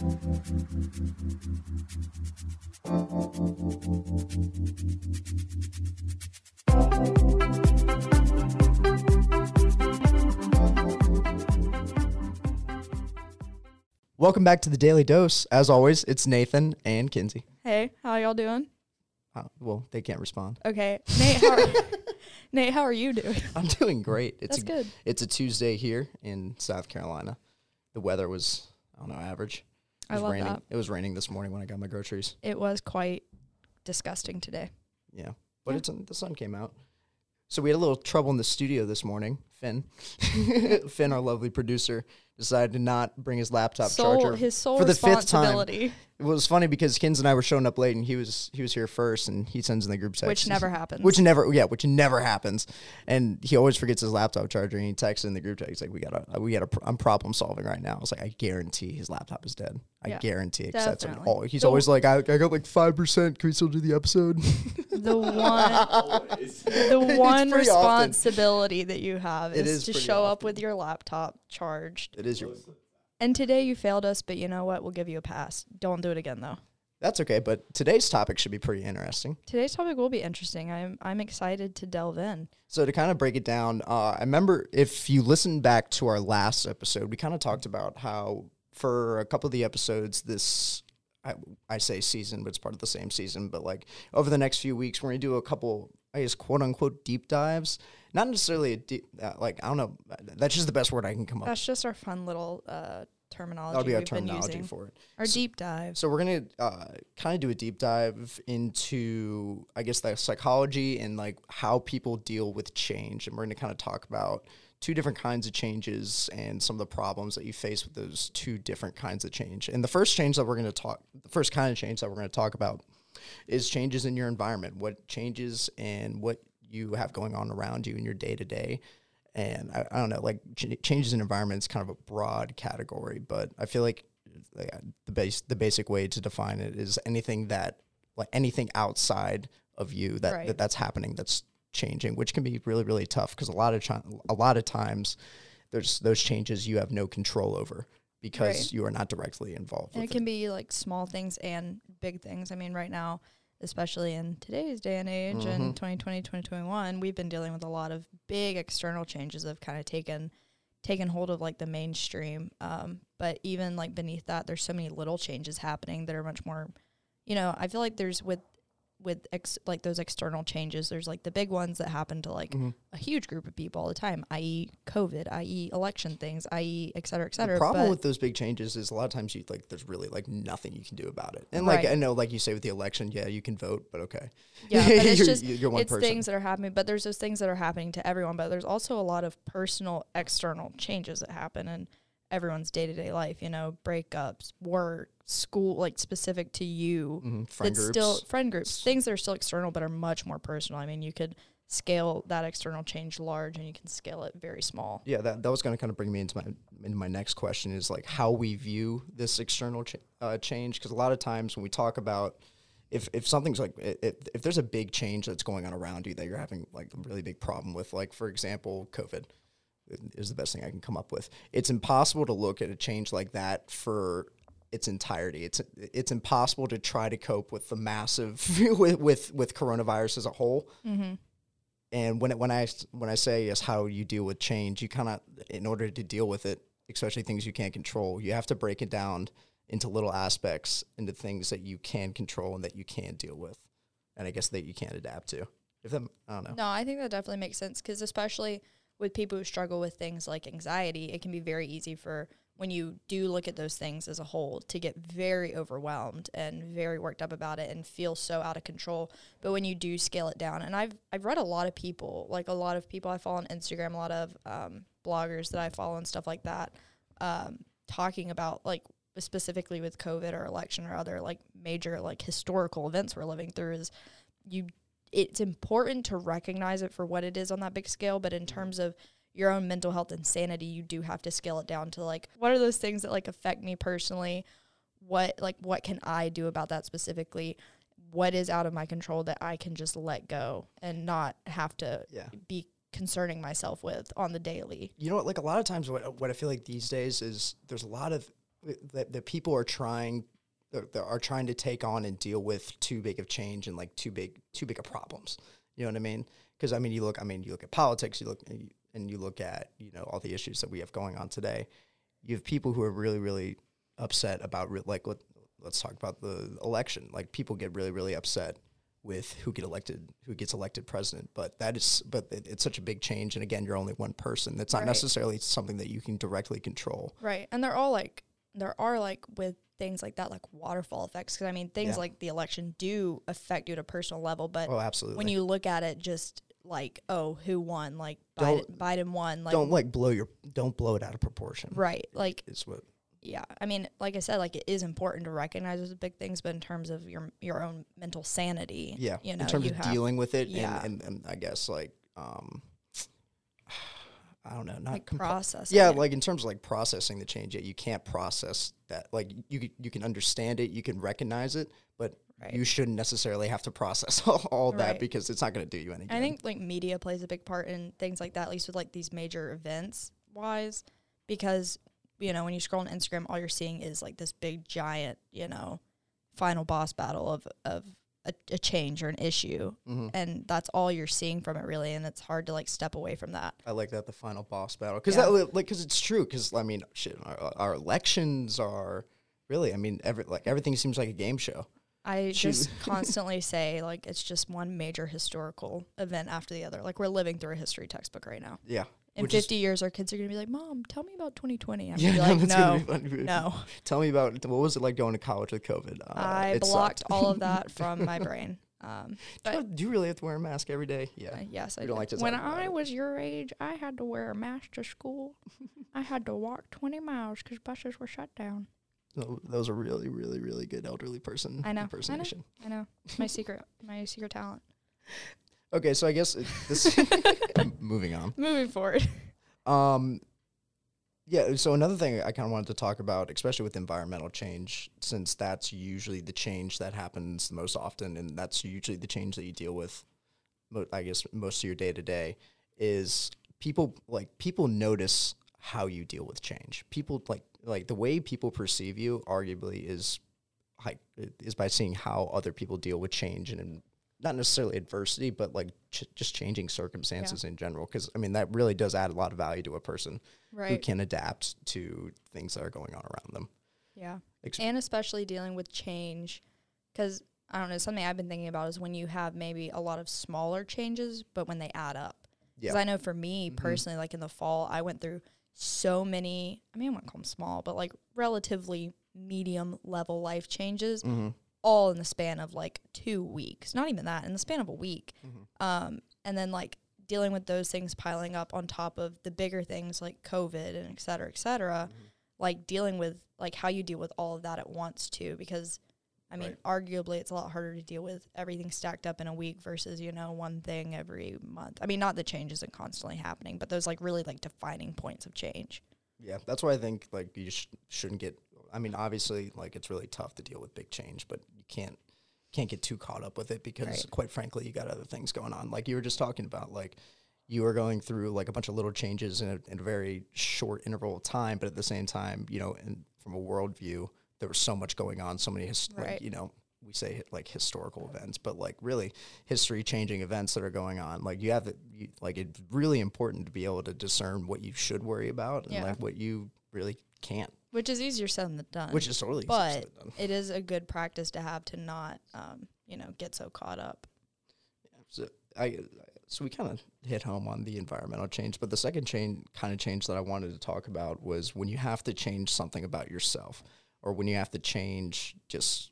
Welcome back to the Daily Dose. As always, it's Nathan and Kenzie. Hey, how y'all doing? Uh, well, they can't respond. Okay, Nate. How are, Nate, how are you doing? I'm doing great. It's That's a, good. It's a Tuesday here in South Carolina. The weather was, I don't know, average. It I was love raining. that. It was raining this morning when I got my groceries. It was quite disgusting today. Yeah, but Yeah. it's the sun came out. So we had a little trouble in the studio this morning. Finn, Finn, our lovely producer, decided to not bring his laptop Soul, charger. his sole for the fifth time. It was funny because Kins and I were showing up late, and he was he was here first, and he sends in the group text, which never happens. which never yeah, which never happens, and he always forgets his laptop charger, and he texts in the group text like we got to we got to I'm problem solving right now. I was like I guarantee his laptop is dead. I Yeah, guarantee it. that's what he's The- always like I, I got like five percent. Can we still do the episode? the one, the one pretty often. responsibility that you have It is, is to show up with your laptop charged. it is your. And today you failed us, but you know what? We'll give you a pass. Don't do it again though. That's okay, but today's topic should be pretty interesting. Today's topic will be interesting. I'm I'm excited to delve in. So to kind of break it down, uh, I remember if you listen back to our last episode, we kind of talked about how for a couple of the episodes this. I, I say season, but it's part of the same season. But like over the next few weeks, we're gonna do a couple, I guess, quote unquote, deep dives. Not necessarily a deep, uh, like I don't know. That's just the best word I can come up. That's just our fun little uh, terminology That'll be our terminology using. for it. Our So- deep dive. So we're gonna uh, kind of do a deep dive into, I guess, the psychology and like how people deal with change, and we're gonna kind of talk about two different kinds of changes and some of the problems that you face with those two different kinds of change. And the first change that we're gonna talk, the first kind of change that we're gonna talk about, is changes in your environment. What changes and what you have going on around you in your day to day. And I, I don't know, like ch- changes in environment is kind of a broad category, but I feel like the base the basic way to define it is anything that like anything outside of you that, Right. that that's happening that's changing which can be really really tough because a lot of chi- a lot of times there's those changes you have no control over because Right. you are not directly involved And it can be like small things and big things. I mean, right now, especially in today's day and age in Mhm. 2020, 2021, we've been dealing with a lot of big external changes that have kind of taken taken hold of like the mainstream. Um, but even like beneath that, there's so many little changes happening that are much more, you know, I feel like there's with with ex- like those external changes, there's like the big ones that happen to like Mhm. a huge group of people all the time, i.e., COVID, i.e., election things, i.e., et cetera, et cetera. The problem but with those big changes is a lot of times you like there's really like nothing you can do about it. And like Right. I know, like you say with the election, yeah, you can vote, but okay. yeah, but it's You're- just you're one it's person. things that are happening, but there's those things that are happening to everyone. But there's also a lot of personal, external changes that happen in everyone's day to day life. You know, breakups, work, school, like specific to you. Mhm, friend groups. still friend groups, things that are still external but are much more personal. I mean, you could scale that external change large, and you can scale it very small. yeah, that, that was going to kind of bring me into my into my next question is like how we view this external ch- uh, change because a lot of times when we talk about if if something's like if, if there's a big change that's going on around you that you're having like a really big problem with like for example covid is the best thing I can come up with. It's impossible to look at a change like that for its entirety. It's it's impossible to try to cope with the massive with with, with coronavirus as a whole. Mm-hmm. And when it, when I when I say yes, how you deal with change, you kind of in order to deal with it, especially things you can't control, you have to break it down into little aspects, into things that you can control and that you can deal with, and I guess that you can adapt to. If that, I don't know. No, I think that definitely makes sense because especially with people who struggle with things like anxiety, it can be very easy for when you do look at those things as a whole to get very overwhelmed and very worked up about it and feel so out of control. But when you do scale it down, and I've I've read a lot of people, like a lot of people I follow on Instagram, a lot of um, bloggers that I follow and stuff like that, um, talking about like specifically with COVID or election or other like major like historical events we're living through is you it's important to recognize it for what it is on that big scale, but in mm-hmm. terms of your own mental health and sanity, you do have to scale it down to like what are those things that like affect me personally? What like what can I do about that specifically? What is out of my control that I can just let go and not have to Yeah. be concerning myself with on the daily? You know what? Like a lot of times, what what I feel like these days is there's a lot of that, that people are trying that that are trying to take on and deal with too big of change and like too big too big of problems. You know what I mean? Because I mean, you look. I mean, you look at politics. You look and you look at you know all the issues that we have going on today. You have people who are really really upset about re- like let, let's talk about the election. Like people get really really upset with who get elected who gets elected president but that is but it, it's such a big change and again you're only one person that's not Right. necessarily something that you can directly control Right. And they're all like, there are like with things like that, like waterfall effects. Cause I mean, things Yeah. like the election do affect you at a personal level. But oh absolutely when you look at it just like, oh, who won? Like Biden, Biden won. Like, don't like blow your don't blow it out of proportion right. Like, is what yeah. I mean, like I said, like it is important to recognize those big things, but in terms of your your own mental sanity, yeah you know, in terms of have, dealing with it yeah. and, and, and i guess like um i don't know not like processing. yeah like in terms of like processing the change yet you can't process that like you you can understand it you can recognize it but Right. you shouldn't necessarily have to process all, all that because it's not going to do you any good I think like media plays a big part in things like that, at least with like these major events wise, because you know when you scroll on Instagram, all you're seeing is like this big giant, you know, final boss battle of of a, a change or an issue, Mhm. and that's all you're seeing from it really, and it's hard to like step away from that. I like that the final boss battle because Yeah. that like because it's true because I mean shit our, our elections are really I mean every like everything seems like a game show I Shoot. just constantly say like it's just one major historical event after the other. Like we're living through a history textbook right now. yeah In Which is- 50 years, our kids are gonna be like, "Mom, tell me about 2020." I'm yeah gonna be like, "No, gonna be funny. no." Tell me about what was it like going to college with COVID? Uh, I blocked all of that from my brain. Um, do, you, do you really have to wear a mask every day? Yeah. uh, yes, I don't like to when I it. was your age, I had to wear a mask to school. I had to walk 20 miles because buses were shut down. that was a really, really, really good elderly person I know, I know. I know it's my secret, my secret talent. Okay, so I guess it- this. moving on. Moving forward, Um, yeah. So another thing I kind of wanted to talk about, especially with environmental change, since that's usually the change that happens the most often, and that's usually the change that you deal with. I guess most of your day to day is people like people notice how you deal with change. People like like the way people perceive you, arguably, is like is by seeing how other people deal with change and. Not necessarily adversity, but like ch- just changing circumstances in general. Because I mean, that really does add a lot of value to a person right. who can adapt to things that are going on around them. Yeah, and especially dealing with change, because I don't know. Something I've been thinking about is when you have maybe a lot of smaller changes, but when they add up. Because Yeah. I know for me Mhm. personally, like in the fall, I went through so many, I mean, I wouldn't call them small, but like relatively medium level life changes, Mm-hmm. All in the span of like two weeks. Not even that, in the span of a week. Mhm. Um, and then like dealing with those things piling up on top of the bigger things like COVID and et cetera, et cetera, Mm-hmm. like dealing with like how you deal with all of that at once too, because I mean, arguably it's a lot harder to deal with everything stacked up in a week versus, you know, one thing every month. I mean, not the change isn't constantly happening, but those like really like defining points of change. Yeah, that's why I think like you sh- shouldn't get. I mean, obviously, like it's really tough to deal with big change, but you can't can't get too caught up with it because, Right. quite frankly, you got other things going on. Like you were just talking about, like you were going through like a bunch of little changes in a, in a very short interval of time, but at the same time, you know, and from a worldview, there was so much going on, so many, his- like, you know, we say like historical events, but like really history changing events that are going on. Like you have to, you, like it's really important to be able to discern what you should worry about and Yeah. like what you really can't, Which is easier said than done. which is totally easier but said than done. it is a good practice to have to not, um, you know, get so caught up. So I so we kind of hit home on the environmental change, but the second change kind of change that I wanted to talk about was when you have to change something about yourself, or when you have to change just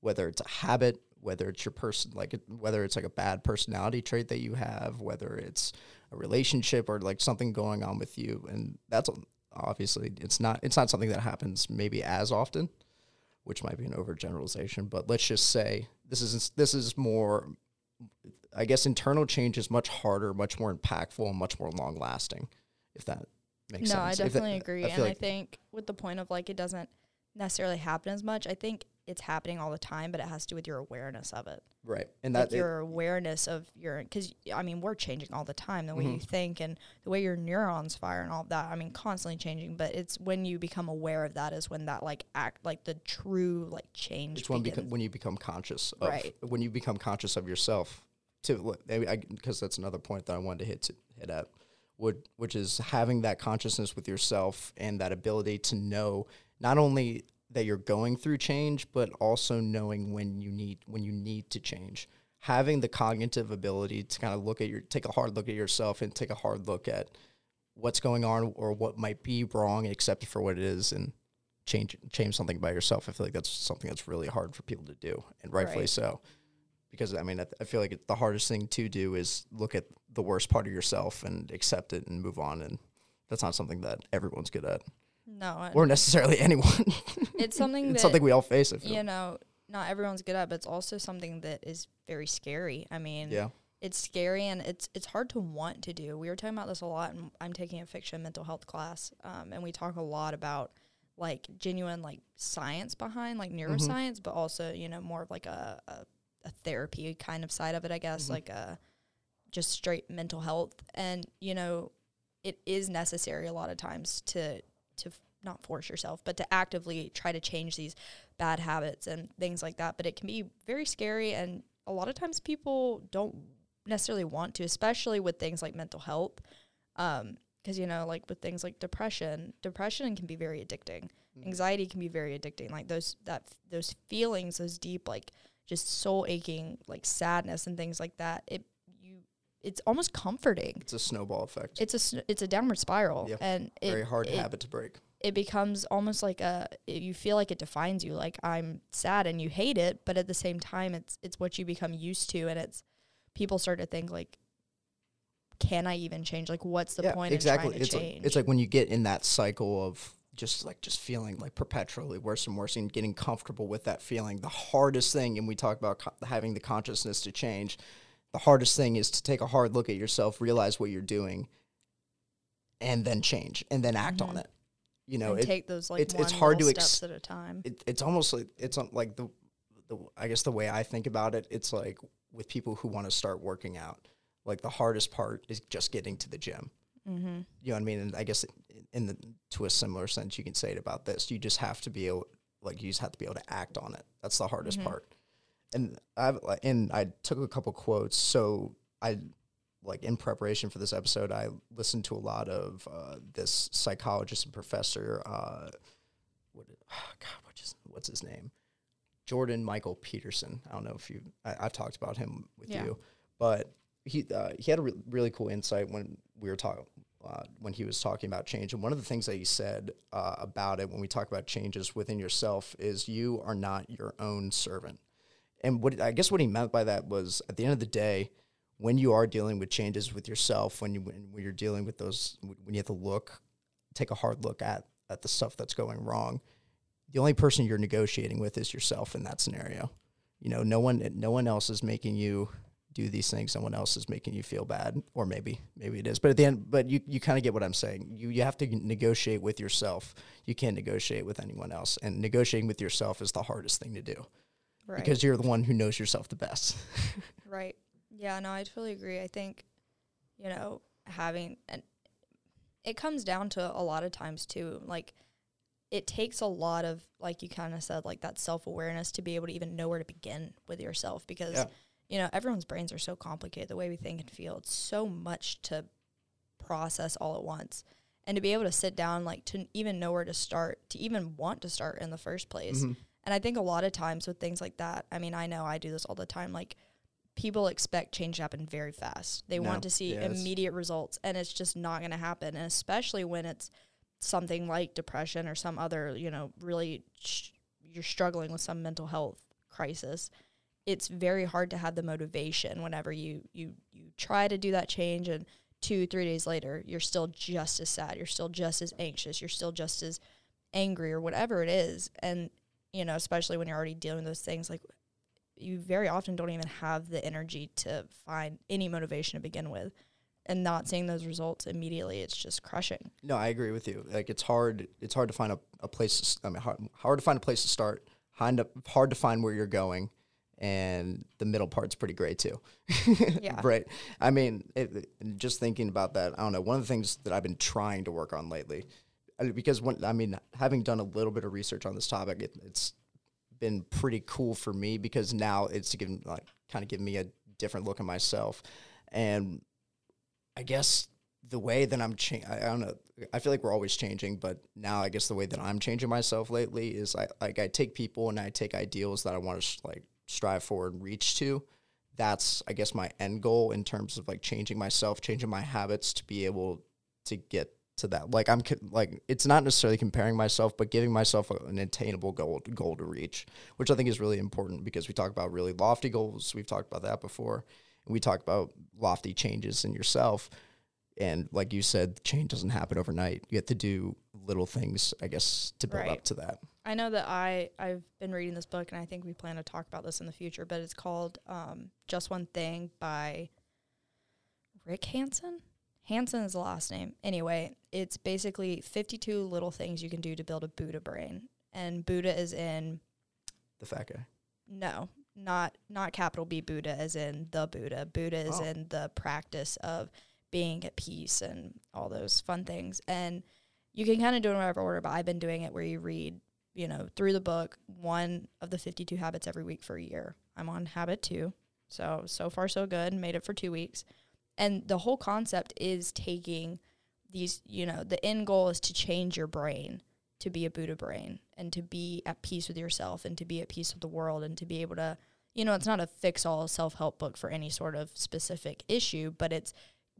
whether it's a habit, whether it's your person, like it, whether it's like a bad personality trait that you have, whether it's a relationship or like something going on with you, and that's obviously it's not it's not something that happens maybe as often, which might be an overgeneralization, but let's just say this is this is more I guess internal change is much harder, much more impactful, and much more long lasting. If that makes no, sense. No, I If that- definitely agree. I and feel I think with the point of like it doesn't necessarily happen as much, I think it's happening all the time, but it has to do with your awareness of it. Right. And Like that it- your awareness of your, because I mean, we're changing all the time, the way Mm-hmm. you think and the way your neurons fire and all that. I mean, constantly changing, but it's when you become aware of that is when that like act, like the true like change it's when, beco- when you become conscious of Right. when you become conscious of yourself to because that's another point that I wanted to hit to hit at would which is having that consciousness with yourself and that ability to know not only that you're going through change but also knowing when you need when you need to change having the cognitive ability to kind of look at your take a hard look at yourself and take a hard look at what's going on or what might be wrong and accept it for what it is and change change something by yourself. I feel like that's something that's really hard for people to do, and rightfully Right. so. Because I mean, I, I feel like it, the hardest thing to do is look at the worst part of yourself and accept it and move on. And that's not something that everyone's good at, no, and or necessarily anyone. it's something it's that something we all face. I feel. you know, not everyone's good at, but it's also something that is very scary. I mean, yeah. it's scary and it's it's hard to want to do. We were talking about this a lot, and I'm taking a fiction mental health class, um, and we talk a lot about like genuine like science behind like neuroscience, but also you know more of like a, a a therapy kind of side of it, I guess, Mhm. like a just straight mental health, and you know, it is necessary a lot of times to to f- not force yourself, but to actively try to change these bad habits and things like that. But it can be very scary, and a lot of times people don't necessarily want to, especially with things like mental health. Um, because you know, like with things like depression, depression can be very addicting. Anxiety can be very addicting. Like those that those feelings, those deep like just soul aching, like sadness and things like that. It it's almost comforting. It's a snowball effect. It's a sn- it's a downward spiral, and it, Very hard it, habit to break. it becomes almost like a it- you feel like it defines you like i'm sad and you hate it but at the same time it's it's what you become used to and it's people start to think like can i even change like what's the point exactly. it's to like it's like when you get in that cycle of just like just feeling like perpetually worse and worse and getting comfortable with that feeling. The hardest thing, and we talk about co- having the consciousness to change. The hardest thing is to take a hard look at yourself, realize what you're doing, and then change, and then act on Mhm. it. You know, it, take those like it's- one it's hard to ex- steps at a time it, it's almost like it's like the, the I guess the way I think about it, it's like with people who want to start working out, like the hardest part is just getting to the gym. mm-hmm. You know what I mean? And I guess in the to a similar sense, you can say it about this. You just have to be able, like, you just have to be able to act on it. That's the hardest Mhm. part. And like, and I took a couple quotes. So I like in preparation for this episode, I listened to a lot of uh, this psychologist and professor. Uh, what? God, what's his, what's his name? Jordan Michael Peterson. I don't know if you. I, I've talked about him with Yeah. you, but he uh, he had a re- really cool insight when we were talking uh, when he was talking about change. And one of the things that he said uh, about it when we talk about changes within yourself is you are not your own servant. And what I guess what he meant by that was at the end of the day, when you are dealing with changes with yourself, when you when, you're dealing with those, when you have to look, take a hard look at at the stuff that's going wrong, the only person you're negotiating with is yourself in that scenario. You know, no one no one else is making you do these things. Someone else is making you feel bad, or maybe maybe it is. But at the end, but you you kind of get what I'm saying. You you have to negotiate with yourself. You can't negotiate with anyone else, and negotiating with yourself is the hardest thing to do right because you're the one who knows yourself the best. Right. Yeah, no, I totally agree. I think, you know, having and it comes down to a lot of times too, like it takes a lot of like you kind of said like that self-awareness to be able to even know where to begin with yourself because Yeah. you know, everyone's brains are so complicated the way we think and feel. It's so much to process all at once. And to be able to sit down like to even know where to start, to even want to start in the first place. Mhm. And I think a lot of times with things like that, I mean, I know I do this all the time. Like, people expect change to happen very fast. They No, want to see it's- immediate results, and it's just not going to happen. And especially when it's something like depression or some other, you know, really sh- you're struggling with some mental health crisis. It's very hard to have the motivation whenever you you you try to do that change and two three days later you're still just as sad you're still just as anxious you're still just as angry or whatever it is and you know especially when you're already dealing with those things like you very often don't even have the energy to find any motivation to begin with and not seeing those results immediately it's just crushing No, I agree with you. Like it's hard. It's hard to find a, a place. To, I mean, hard, hard to find a place to start. hard to, hard to find where you're going, and the middle part's pretty great too. Yeah. right. I mean, it, just thinking about that, I don't know. One of the things that I've been trying to work on lately, because when I mean, having done a little bit of research on this topic, it, it's been pretty cool for me because now it's given like kind of given me a different look at myself, and I guess the way that I'm changing, I, I don't know. I feel like we're always changing, but now I guess the way that I'm changing myself lately is I like I take people and I take ideals that I want to sh- like strive for and reach to. That's I guess my end goal in terms of like changing myself, changing my habits to be able to get to that. Like I'm like it's not necessarily comparing myself, but giving myself a, an attainable goal goal to reach, which I think is really important because we talk about really lofty goals. We've talked about that before. And we talk about lofty changes in yourself. And like you said, change doesn't happen overnight. You have to do little things, I guess, to build Right. up to that. I know that I I've been reading this book and I think we plan to talk about this in the future, but it's called um, Just One Thing by Rick Hanson. Hanson is the last name. Anyway, it's basically 52 little things you can do to build a Buddha brain. And Buddha is in The fat guy. no, not not capital B Buddha as in the Buddha. Buddha is Oh. in the practice of being at peace and all those fun things. And you can kind of do it in whatever order, but I've been doing it where you read, you know, through the book one of the 52 habits every week for a year. I'm on habit 2. So so far so good. Made it for 2 weeks. And the whole concept is taking these, you know, the end goal is to change your brain to be a Buddha brain and to be at peace with yourself and to be at peace with the world and to be able to, you know, it's not a fix all self help book for any sort of specific issue, but it's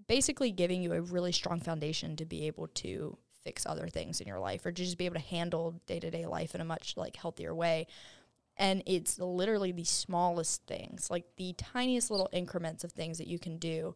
basically giving you a really strong foundation to be able to fix other things in your life or to just be able to handle day to day life in a much like healthier way. And it's literally the smallest things, like the tiniest little increments of things that you can do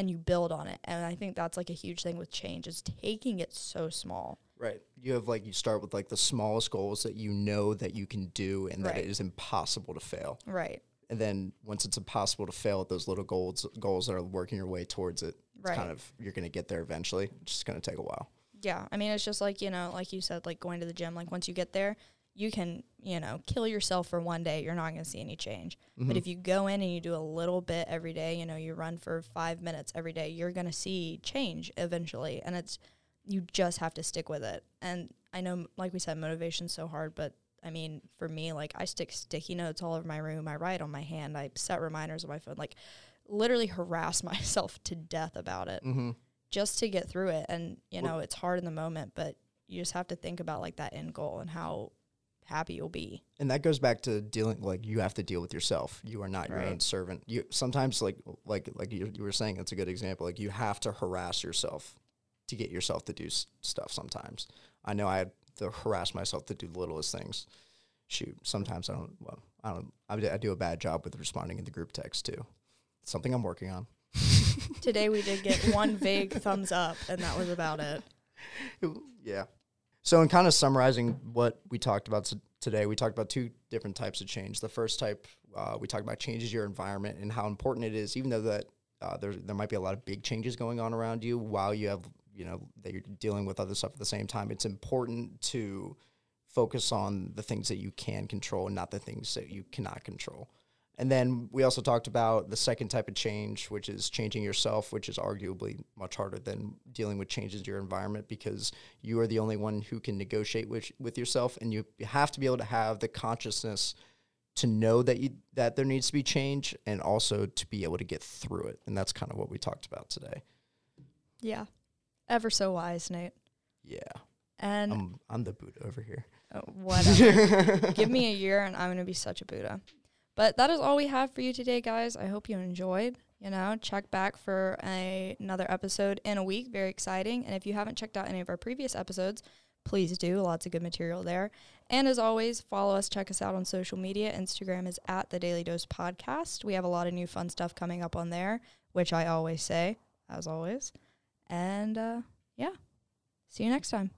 and you build on it. And I think that's like a huge thing with change is taking it so small. Right. You have like you start with like the smallest goals that you know that you can do and that Right. it is impossible to fail. Right. And then once it's impossible to fail at those little goals goals that are working your way towards it, it's Right. kind of you're gonna get there eventually. It's just gonna take a while. Yeah, I mean, it's just like you know, like you said, like going to the gym. Like once you get there, you can you know kill yourself for one day. You're not going to see any change. But if you go in and you do a little bit every day, you know, you run for five minutes every day, you're going to see change eventually. And it's you just have to stick with it. And I know, like we said, motivation's so hard, but I mean, for me, like I stick sticky notes all over my room. I write on my hand. I set reminders on my phone. Like literally harass myself to death about it Mm-hmm. just to get through it. And, you Well- know, it's hard in the moment, but you just have to think about like that end goal and how happy you'll be. And that goes back to dealing like you have to deal with yourself. You are not your own servant. You sometimes like like like you, you were saying that's a good example. Like you have to harass yourself to get yourself to do s- stuff sometimes. I know I had to harass myself to do the littlest things. Shoot, sometimes I don't well, I don't I do a bad job with responding in the group text too. Something I'm working on. Today we did get one vague thumbs up, and that was about it. yeah. So, in kind of summarizing what we talked about today, we talked about two different types of change. The first type, uh, we talked about changes your environment and how important it is, even though that uh, there there might be a lot of big changes going on around you while you have you know that you're dealing with other stuff at the same time. It's important to focus on the things that you can control and not the things that you cannot control. And then we also talked about the second type of change, which is changing yourself, which is arguably much harder than dealing with changes to your environment because you are the only one who can negotiate with, with yourself, and you have to be able to have the consciousness to know that you that there needs to be change, and also to be able to get through it. And that's kind of what we talked about today. Yeah. Ever so wise, Nate. Yeah, And I'm I'm the Buddha over here. oh, whatever. Give me a year and I'm going to be such a Buddha. But that is all we have for you today, guys. I hope you enjoyed. You know, check back for a, another episode in a week. Very exciting. And if you haven't checked out any of our previous episodes, please do. Lots of good material there. And as always, follow us, check us out on social media. Instagram is at the Daily Dose Podcast. We have a lot of new fun stuff coming up on there, which I always say, as always. And uh, yeah, see you next time.